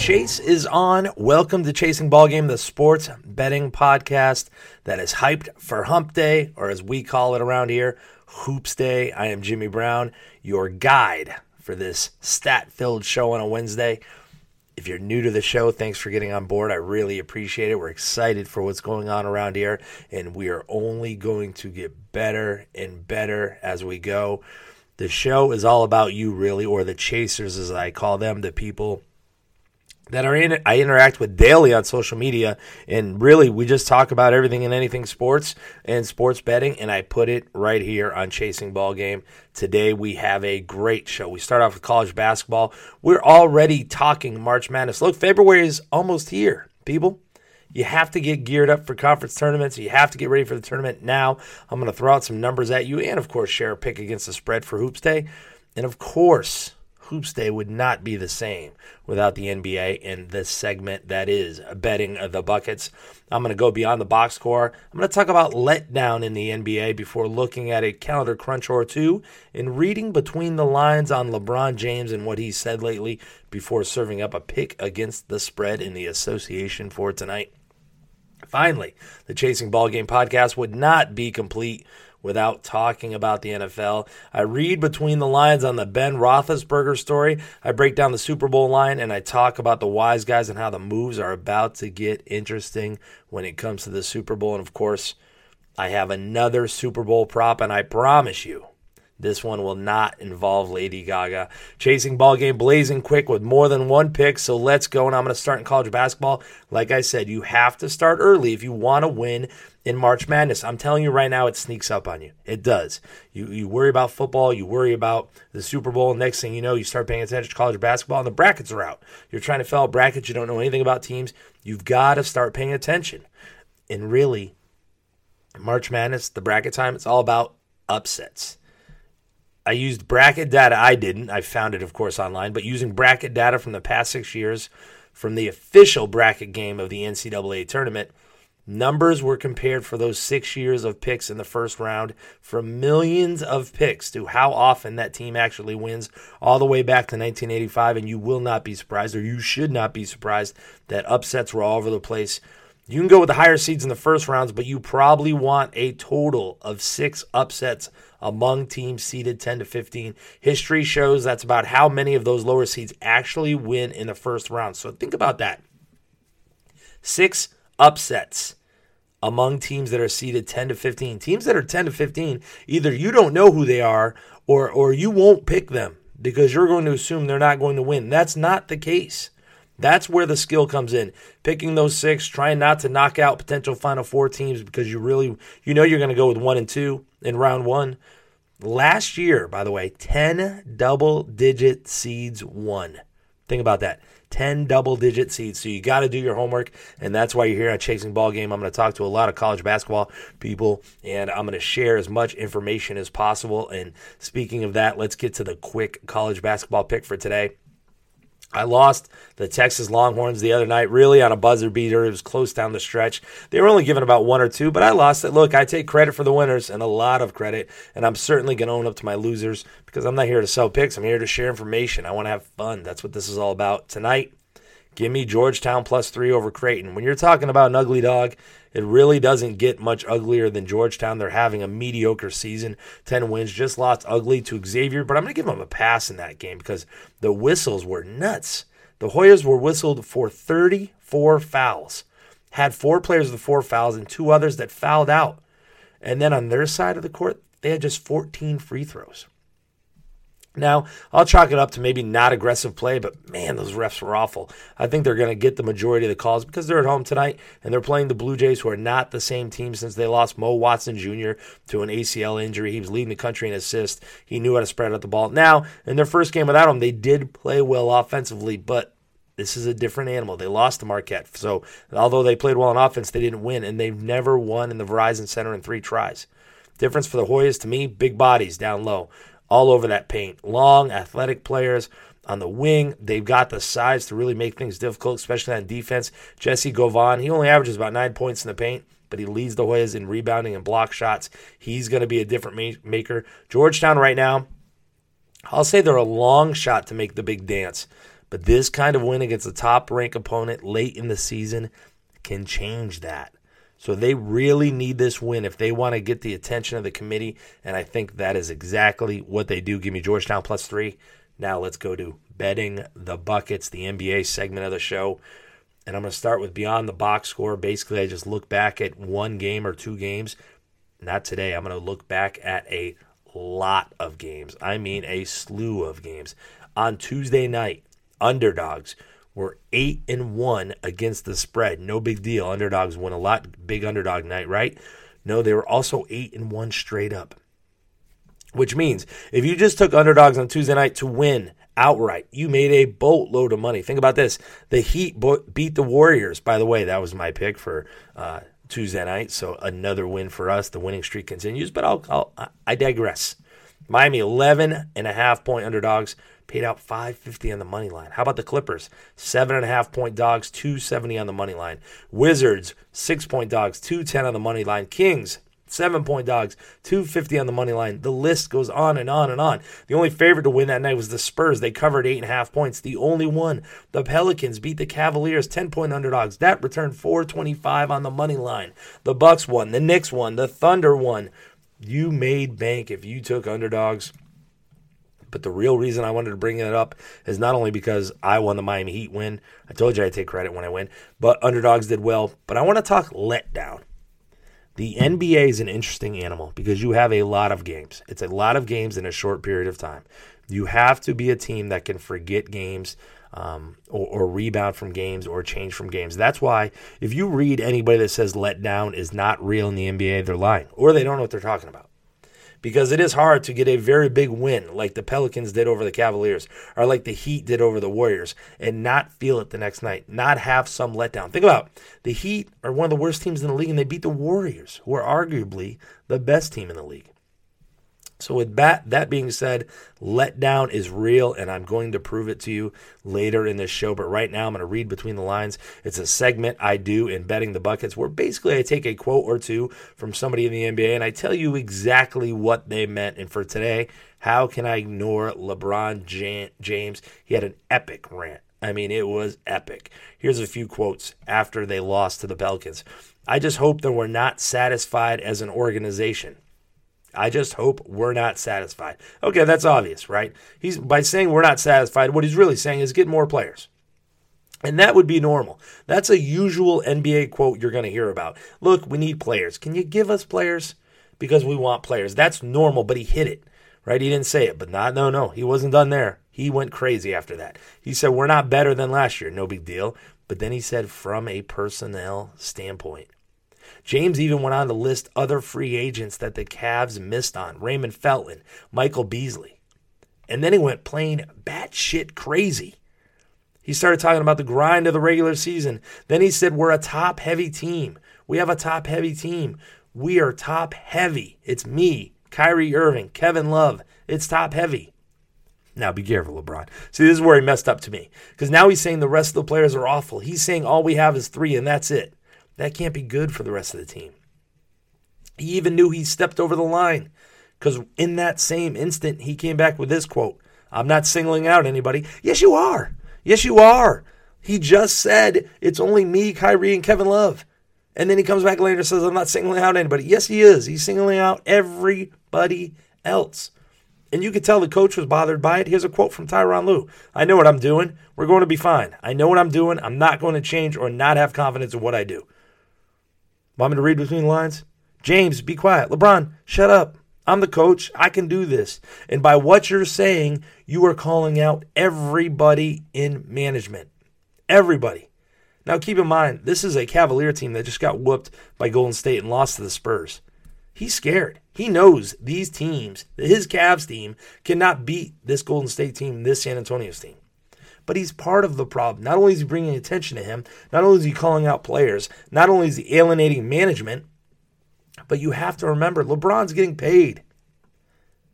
Chase is on. Welcome to Chasing Ball Game, the sports betting podcast that is hyped for Hump Day, or as we call it around here, Hoops Day. I am Jimmy Brown, your guide for this stat filled show on a Wednesday. If you're new to the show, thanks for getting on board. I really appreciate it. We're excited for what's going on around here, and we are only going to get better and better as we go. The show is all about you, really, or the chasers, as I call them, the people that are in I interact with daily on social media and really we just talk about everything and anything sports and sports betting and I put it right here on Chasing Ball Game. Today we have a great show. We start off with college basketball. We're already talking March Madness. Look, February is almost here, people. You have to get geared up for conference tournaments. You have to get ready for the tournament now. I'm going to throw out some numbers at you and of course share a pick against the spread for Hoops Day. And of course, Hoops Day would not be the same without the NBA in this segment that is betting the buckets. I'm going to go beyond the box score. I'm going to talk about letdown in the NBA before looking at a calendar crunch or two and reading between the lines on LeBron James and what he said lately before serving up a pick against the spread in the association for tonight. Finally, the Chasing Ball Game podcast would not be complete without talking about the NFL. I read between the lines on the Ben Roethlisberger story. I break down the Super Bowl line and I talk about the wise guys and how the moves are about to get interesting when it comes to the Super Bowl. And of course, I have another Super Bowl prop, and I promise you, this one will not involve Lady Gaga. Chasing ball game blazing quick with more than one pick. So let's go. And I'm going to start in college basketball. Like I said, you have to start early if you want to win in March Madness. I'm telling you right now, it sneaks up on you. It does. You you worry about football, you worry about the Super Bowl. Next thing you know, you start paying attention to college basketball, and the brackets are out. You're trying to fill out brackets. You don't know anything about teams. You've got to start paying attention. And really, March Madness, the bracket time, it's all about upsets. I used bracket data. I didn't. I found it, of course, online, but using bracket data from the past six years from the official bracket game of the NCAA tournament, numbers were compared for those six years of picks in the first round from millions of picks to how often that team actually wins all the way back to 1985. And you will not be surprised, or you should not be surprised, that upsets were all over the place. You can go with the higher seeds in the first rounds, but you probably want a total of six upsets among teams seeded 10 to 15. History shows that's about how many of those lower seeds actually win in the first round. So think about that. Six upsets among teams that are seeded 10 to 15. Teams that are 10 to 15, either you don't know who they are or or you won't pick them because you're going to assume they're not going to win. That's not the case. That's where the skill comes in. Picking those six, trying not to knock out potential Final Four teams because you really, you know, you're going to go with one and two in round one. Last year, by the way, 10 double digit seeds won. Think about that. 10 double digit seeds. So you got to do your homework. And that's why you're here at Chasing Ball Game. I'm going to talk to a lot of college basketball people and I'm going to share as much information as possible. And speaking of that, let's get to the quick college basketball pick for today. I lost the Texas Longhorns the other night, really on a buzzer beater. It was close down the stretch. They were only given about one or two, but I lost it. Look, I take credit for the winners and a lot of credit, and I'm certainly going to own up to my losers because I'm not here to sell picks. I'm here to share information. I want to have fun. That's what this is all about. Tonight, give me Georgetown plus three over Creighton. When you're talking about an ugly dog, it really doesn't get much uglier than Georgetown. They're having a mediocre season, 10 wins, just lost ugly to Xavier, but I'm going to give them a pass in that game because the whistles were nuts. The Hoyas were whistled for 34 fouls, had four players with four fouls and two others that fouled out. And then on their side of the court, they had just 14 free throws. Now, I'll chalk it up to maybe not aggressive play, but man, those refs were awful. I think they're going to get the majority of the calls because they're at home tonight and they're playing the Blue Jays, who are not the same team since they lost Mo Watson Jr. to an ACL injury. He was leading the country in assists. He knew how to spread out the ball. Now, in their first game without him, they did play well offensively, but this is a different animal. They lost to Marquette. So, although they played well on offense, they didn't win, and they've never won in the Verizon Center in three tries. Difference for the Hoyas to me, big bodies down low all over that paint. Long, athletic players on the wing. They've got the size to really make things difficult, especially on defense. Jessie Govan, he only averages about nine points in the paint, but he leads the Hoyas in rebounding and block shots. He's going to be a different maker. Georgetown right now, I'll say they're a long shot to make the big dance. But this kind of win against a top rank opponent late in the season can change that. So they really need this win if they want to get the attention of the committee. And I think that is exactly what they do. Give me Georgetown plus three. Now let's go to betting the buckets, the NBA segment of the show. And I'm going to start with beyond the box score. Basically, I just look back at one game or two games. Not today. I'm going to look back at a lot of games. I mean, a slew of games. On Tuesday night, underdogs were eight and one against the spread. No big deal. Underdogs win a lot. Big underdog night, right? No, they were also eight and one straight up. Which means if you just took underdogs on Tuesday night to win outright, you made a boatload of money. Think about this: the Heat beat the Warriors. By the way, that was my pick for uh, Tuesday night, so another win for us. The winning streak continues, but I'll, I'll I digress. Miami 11 and a half point underdogs paid out 550 on the money line. How about the Clippers? Seven and a half point dogs, 270 on the money line. Wizards, six point dogs, 210 on the money line. Kings, seven point dogs, 250 on the money line. The list goes on and on and on. The only favorite to win that night was the Spurs. They covered eight and a half points. The only one, the Pelicans beat the Cavaliers, 10 point underdogs. That returned 425 on the money line. The Bucks won. The Knicks won. The Thunder won. You made bank if you took underdogs but the real reason I wanted to bring it up is not only because I won the Miami Heat win. I told you I take credit when I win, but underdogs did well. But I want to talk letdown. The NBA is an interesting animal because you have a lot of games. It's a lot of games in a short period of time. You have to be a team that can forget games um, or, or, rebound from games or change from games. That's why if you read anybody that says letdown is not real in the NBA, they're lying or they don't know what they're talking about because it is hard to get a very big win like the Pelicans did over the Cavaliers or like the Heat did over the Warriors and not feel it the next night, not have some letdown. Think about the Heat are one of the worst teams in the league and they beat the Warriors, who are arguably the best team in the league. So, with that, that being said, letdown is real, and I'm going to prove it to you later in this show. But right now, I'm going to read between the lines. It's a segment I do in Betting the Buckets where basically I take a quote or two from somebody in the NBA and I tell you exactly what they meant. And for today, how can I ignore LeBron James? He had an epic rant. I mean, it was epic. Here's a few quotes after they lost to the Pelicans. I just hope that we're not satisfied as an organization. I just hope we're not satisfied. Okay, that's obvious, right? He's by saying we're not satisfied, what he's really saying is get more players. And that would be normal. That's a usual NBA quote you're going to hear about. Look, we need players. Can you give us players? Because we want players. That's normal, but he hit it, right? He didn't say it, but not, no, no. He wasn't done there. He went crazy after that. He said, We're not better than last year. No big deal. But then he said, From a personnel standpoint. James even went on to list other free agents that the Cavs missed on Raymond Felton, Michael Beasley. And then he went plain batshit crazy. He started talking about the grind of the regular season. Then he said, We're a top heavy team. We have a top heavy team. We are top heavy. It's me, Kyrie Irving, Kevin Love. It's top heavy. Now be careful, LeBron. See, this is where he messed up to me. Because now he's saying the rest of the players are awful. He's saying all we have is three, and that's it. That can't be good for the rest of the team. He even knew he stepped over the line because in that same instant, he came back with this quote I'm not singling out anybody. Yes, you are. Yes, you are. He just said it's only me, Kyrie, and Kevin Love. And then he comes back later and says, I'm not singling out anybody. Yes, he is. He's singling out everybody else. And you could tell the coach was bothered by it. Here's a quote from Tyronn Lue I know what I'm doing. We're going to be fine. I know what I'm doing. I'm not going to change or not have confidence in what I do. Want me to read between the lines? James, be quiet. LeBron, shut up. I'm the coach. I can do this. And by what you're saying, you are calling out everybody in management. Everybody. Now, keep in mind, this is a Cavalier team that just got whooped by Golden State and lost to the Spurs. He's scared. He knows these teams, his Cavs team, cannot beat this Golden State team, this San Antonio's team but he's part of the problem. Not only is he bringing attention to him, not only is he calling out players, not only is he alienating management, but you have to remember LeBron's getting paid.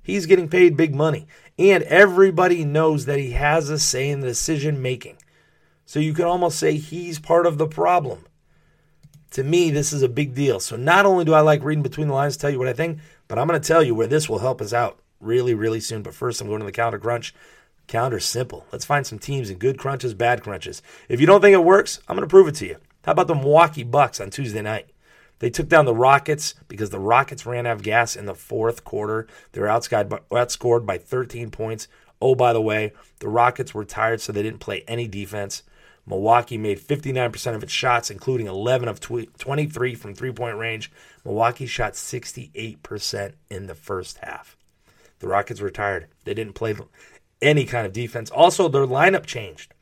He's getting paid big money. And everybody knows that he has a say in the decision making. So you can almost say he's part of the problem. To me, this is a big deal. So not only do I like reading between the lines tell you what I think, but I'm going to tell you where this will help us out really, really soon. But first, I'm going to the calendar crunch. Calendar's simple. Let's find some teams in good crunches, bad crunches. If you don't think it works, I'm going to prove it to you. How about the Milwaukee Bucks on Tuesday night? They took down the Rockets because the Rockets ran out of gas in the fourth quarter. They were outscored by 13 points. Oh, by the way, the Rockets were tired, so they didn't play any defense. Milwaukee made 59% of its shots, including 11 of 23 from three point range. Milwaukee shot 68% in the first half. The Rockets were tired. They didn't play any kind of defense. Also, their lineup changed.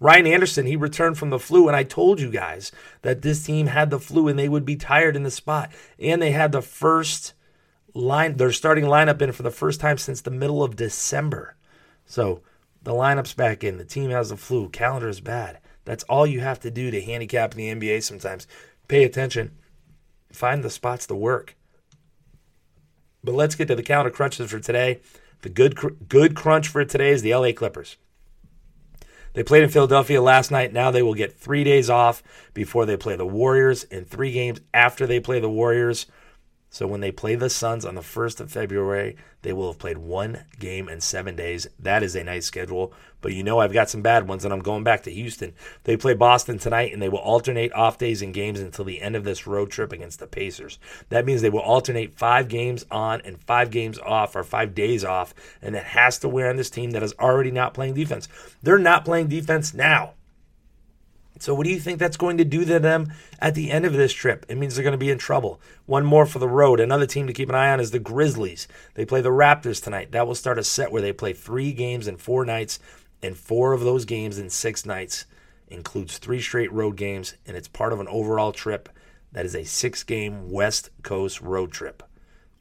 Ryan Anderson, he returned from the flu, and I told you guys that this team had the flu and they would be tired in the spot. And they had the first line, their starting lineup in for the first time since the middle of December. So the lineup's back in. The team has the flu. Calendar is bad. That's all you have to do to handicap the NBA sometimes. Pay attention. Find the spots to work. But let's get to the calendar crunches for today. The good good crunch for today is the LA Clippers. They played in Philadelphia last night. Now they will get three days off before they play the Warriors and three games after they play the Warriors. So when they play the Suns on the 1st of February, they will have played one game in seven days. That is a nice schedule. But you know, I've got some bad ones, and I'm going back to Houston. They play Boston tonight, and they will alternate off days and games until the end of this road trip against the Pacers. That means they will alternate five games on and five games off, or five days off, and that has to wear on this team that is already not playing defense. They're not playing defense now. So, what do you think that's going to do to them at the end of this trip? It means they're going to be in trouble. One more for the road. Another team to keep an eye on is the Grizzlies. They play the Raptors tonight. That will start a set where they play three games in four nights, and four of those games in six nights includes three straight road games, and it's part of an overall trip that is a six game West Coast road trip.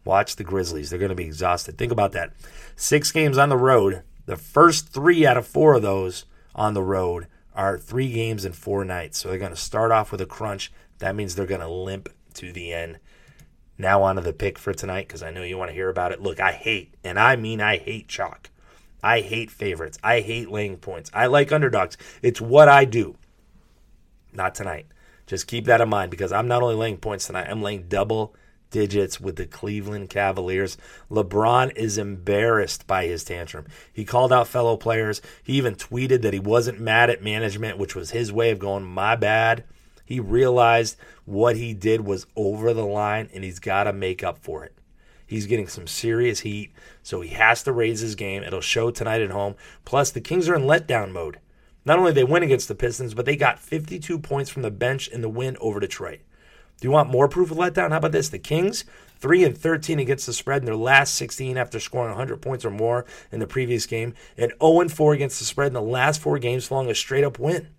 Watch the Grizzlies. They're going to be exhausted. Think about that. Six games on the road. The first three out of four of those on the road are three games in four nights. So they're going to start off with a crunch. That means they're going to limp to the end. Now, on to the pick for tonight because I know you want to hear about it. Look, I hate, and I mean I hate chalk. I hate favorites. I hate laying points. I like underdogs. It's what I do. Not tonight. Just keep that in mind because I'm not only laying points tonight, I'm laying double digits with the Cleveland Cavaliers. LeBron is embarrassed by his tantrum. He called out fellow players. He even tweeted that he wasn't mad at management, which was his way of going, my bad. He realized what he did was over the line and he's got to make up for it. He's getting some serious heat, so he has to raise his game. It'll show tonight at home. Plus, the Kings are in letdown mode. Not only they win against the Pistons, but they got 52 points from the bench in the win over Detroit. Do you want more proof of letdown? How about this? The Kings, 3 and 13 against the spread in their last 16 after scoring 100 points or more in the previous game, and 0 and 4 against the spread in the last four games following a straight up win.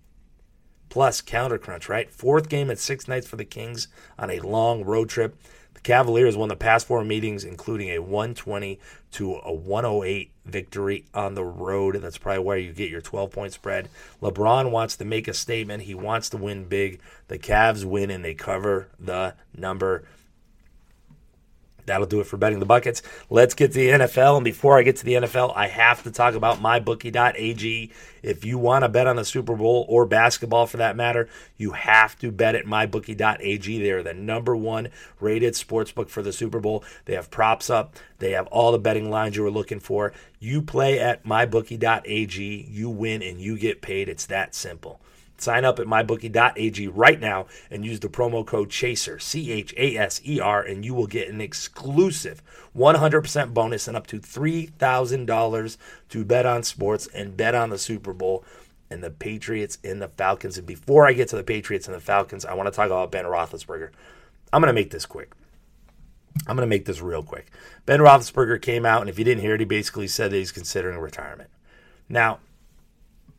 Plus, calendar crunch, right? Fourth game at six nights for the Kings on a long road trip. The Cavaliers won the past four meetings, including a 120 to a 108 victory on the road. That's probably where you get your 12 point spread. LeBron wants to make a statement. He wants to win big. The Cavs win and they cover the number. That'll do it for betting the buckets. Let's get to the NFL. And before I get to the NFL, I have to talk about mybookie.ag. If you want to bet on the Super Bowl or basketball for that matter, you have to bet at mybookie.ag. They are the number one rated sportsbook for the Super Bowl. They have props up, they have all the betting lines you were looking for. You play at mybookie.ag, you win, and you get paid. It's that simple. Sign up at mybookie.ag right now and use the promo code CHASER, C H A S E R, and you will get an exclusive 100% bonus and up to $3,000 to bet on sports and bet on the Super Bowl and the Patriots and the Falcons. And before I get to the Patriots and the Falcons, I want to talk about Ben Roethlisberger. I'm going to make this quick. I'm going to make this real quick. Ben Roethlisberger came out, and if you didn't hear it, he basically said that he's considering retirement. Now,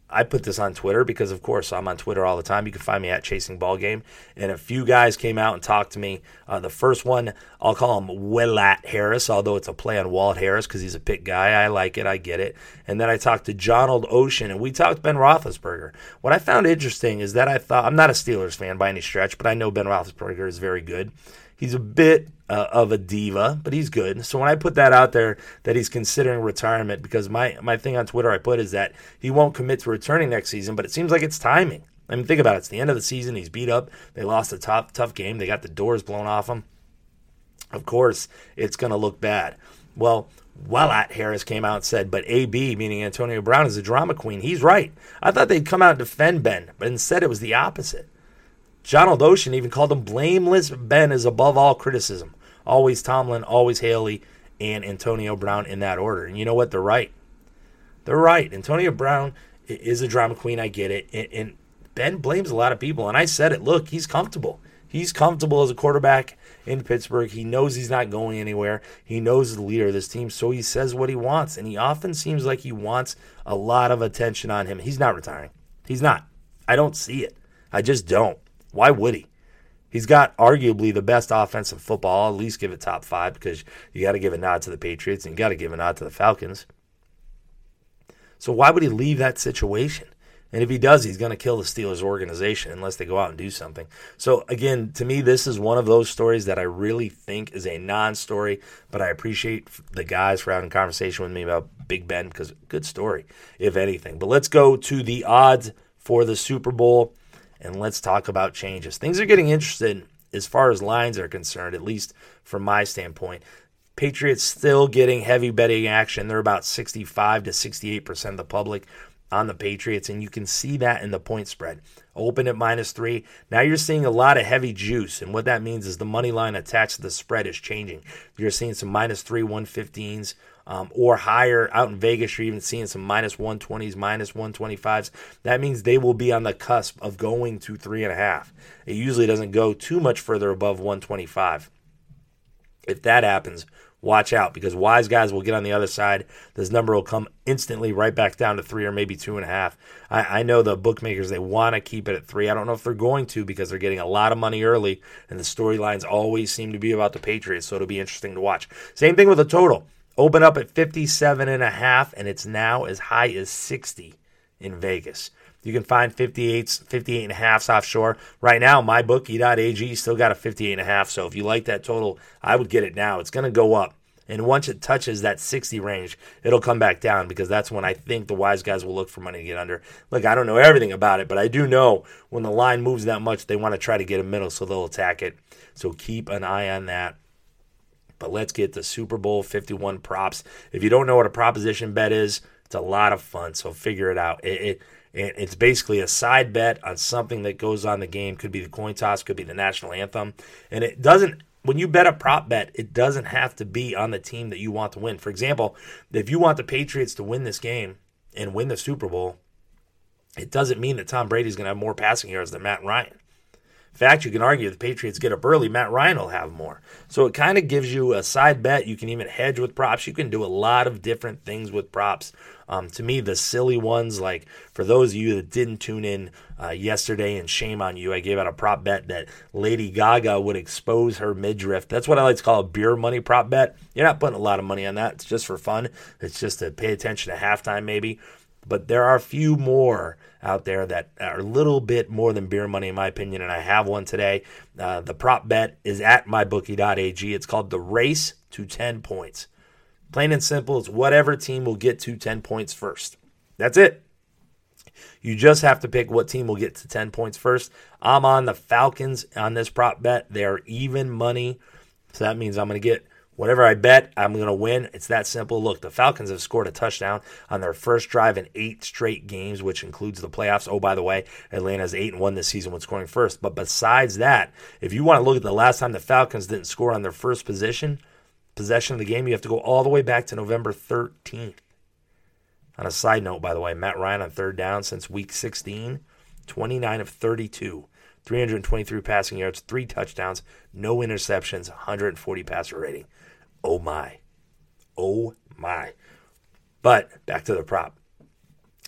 I put this on Twitter because, of course, I'm on Twitter all the time. You can find me at Chasing Ball Game. And a few guys came out and talked to me. Uh, the first one, I'll call him Willat Harris, although it's a play on Walt Harris because he's a pick guy. I like it. I get it. And then I talked to John Old Ocean, and we talked Ben Roethlisberger. What I found interesting is that I thought I'm not a Steelers fan by any stretch, but I know Ben Roethlisberger is very good. He's a bit uh, of a diva, but he's good. So when I put that out there that he's considering retirement, because my my thing on Twitter I put is that he won't commit to returning next season, but it seems like it's timing. I mean, think about it. It's the end of the season. He's beat up. They lost a tough tough game. They got the doors blown off him. Of course, it's going to look bad. Well, Wellott Harris came out and said, but AB, meaning Antonio Brown, is a drama queen. He's right. I thought they'd come out and defend Ben, but instead it was the opposite. John Ocean even called him blameless. Ben is above all criticism. Always Tomlin, always Haley, and Antonio Brown in that order. And you know what? They're right. They're right. Antonio Brown is a drama queen. I get it. And, and Ben blames a lot of people. And I said it. Look, he's comfortable. He's comfortable as a quarterback in Pittsburgh. He knows he's not going anywhere. He knows the leader of this team, so he says what he wants. And he often seems like he wants a lot of attention on him. He's not retiring. He's not. I don't see it. I just don't. Why would he? He's got arguably the best offensive football. I'll at least give it top five because you got to give a nod to the Patriots and you got to give a nod to the Falcons. So why would he leave that situation? And if he does, he's going to kill the Steelers organization unless they go out and do something. So, again, to me, this is one of those stories that I really think is a non story, but I appreciate the guys for having conversation with me about Big Ben because good story, if anything. But let's go to the odds for the Super Bowl and let's talk about changes. Things are getting interesting as far as lines are concerned, at least from my standpoint. Patriots still getting heavy betting action. They're about 65 to 68% of the public on the Patriots, and you can see that in the point spread. Open at minus three. Now you're seeing a lot of heavy juice, and what that means is the money line attached to the spread is changing. You're seeing some minus three 115s um, or higher out in Vegas. You're even seeing some minus 120s, minus 125s. That means they will be on the cusp of going to three and a half. It usually doesn't go too much further above 125. If that happens, watch out because wise guys will get on the other side. This number will come instantly right back down to three or maybe two and a half. I, I know the bookmakers, they want to keep it at three. I don't know if they're going to because they're getting a lot of money early, and the storylines always seem to be about the Patriots, so it'll be interesting to watch. Same thing with the total. Open up at 57 and a half, and it's now as high as 60 in Vegas. You can find 58s, 58 and a halfs offshore. Right now, My mybookie.ag still got a 58 and a half. So if you like that total, I would get it now. It's going to go up. And once it touches that 60 range, it'll come back down because that's when I think the wise guys will look for money to get under. Look, I don't know everything about it, but I do know when the line moves that much, they want to try to get a middle, so they'll attack it. So keep an eye on that. But let's get the Super Bowl 51 props. If you don't know what a proposition bet is, it's a lot of fun. So figure it out. It, it and it's basically a side bet on something that goes on the game. Could be the coin toss, could be the national anthem. And it doesn't, when you bet a prop bet, it doesn't have to be on the team that you want to win. For example, if you want the Patriots to win this game and win the Super Bowl, it doesn't mean that Tom Brady's going to have more passing yards than Matt Ryan. In fact, you can argue the Patriots get up early, Matt Ryan will have more. So it kind of gives you a side bet. You can even hedge with props. You can do a lot of different things with props. Um, to me, the silly ones, like for those of you that didn't tune in uh, yesterday, and shame on you, I gave out a prop bet that Lady Gaga would expose her midriff. That's what I like to call a beer money prop bet. You're not putting a lot of money on that. It's just for fun. It's just to pay attention to halftime, maybe. But there are a few more out there that are a little bit more than beer money, in my opinion, and I have one today. Uh, the prop bet is at mybookie.ag. It's called the race to 10 points. Plain and simple, it's whatever team will get to 10 points first. That's it. You just have to pick what team will get to 10 points first. I'm on the Falcons on this prop bet. They are even money. So that means I'm going to get Whatever I bet, I'm going to win. It's that simple. Look, the Falcons have scored a touchdown on their first drive in eight straight games, which includes the playoffs. Oh, by the way, Atlanta's 8 and 1 this season when scoring first. But besides that, if you want to look at the last time the Falcons didn't score on their first position, possession of the game, you have to go all the way back to November 13th. On a side note, by the way, Matt Ryan on third down since week 16, 29 of 32. 323 passing yards, three touchdowns, no interceptions, 140 passer rating. Oh my. Oh my. But back to the prop.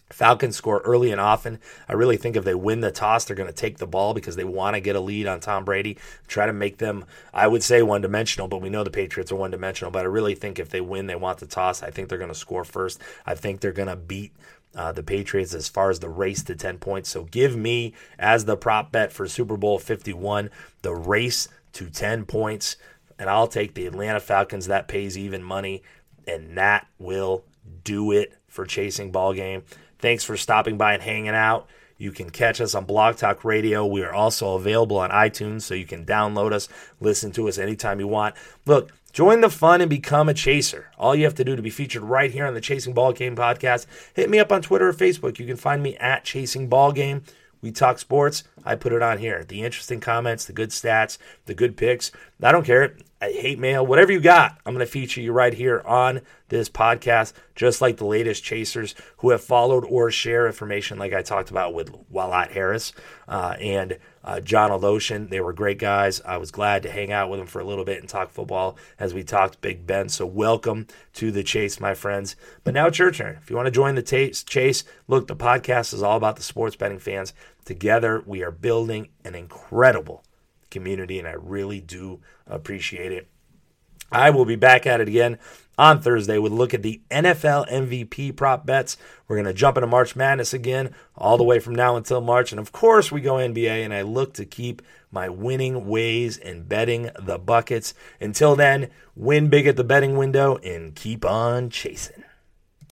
Falcons score early and often. I really think if they win the toss, they're going to take the ball because they want to get a lead on Tom Brady, try to make them, I would say, one dimensional, but we know the Patriots are one dimensional. But I really think if they win, they want the toss. I think they're going to score first. I think they're going to beat uh, the Patriots as far as the race to 10 points. So give me, as the prop bet for Super Bowl 51, the race to 10 points and I'll take the Atlanta Falcons. That pays even money, and that will do it for chasing ball game. Thanks for stopping by and hanging out. You can catch us on Blog Talk Radio. We are also available on iTunes, so you can download us, listen to us anytime you want. Look, Join the fun and become a chaser. All you have to do to be featured right here on the Chasing Ball Game podcast, hit me up on Twitter or Facebook. You can find me at Chasing Ball Game. We talk sports. I put it on here. The interesting comments, the good stats, the good picks. I don't care. Hate mail, whatever you got. I'm going to feature you right here on this podcast, just like the latest chasers who have followed or share information, like I talked about with Walat Harris uh, and uh, John Oloshin. They were great guys. I was glad to hang out with them for a little bit and talk football as we talked Big Ben. So, welcome to the chase, my friends. But now it's your turn. If you want to join the t- chase, look, the podcast is all about the sports betting fans. Together, we are building an incredible community, and I really do appreciate it. I will be back at it again on Thursday with look at the NFL MVP prop bets. We're going to jump into March Madness again, all the way from now until March. And of course, we go NBA, and I look to keep my winning ways in betting the buckets. Until then, win big at the betting window and keep on chasing.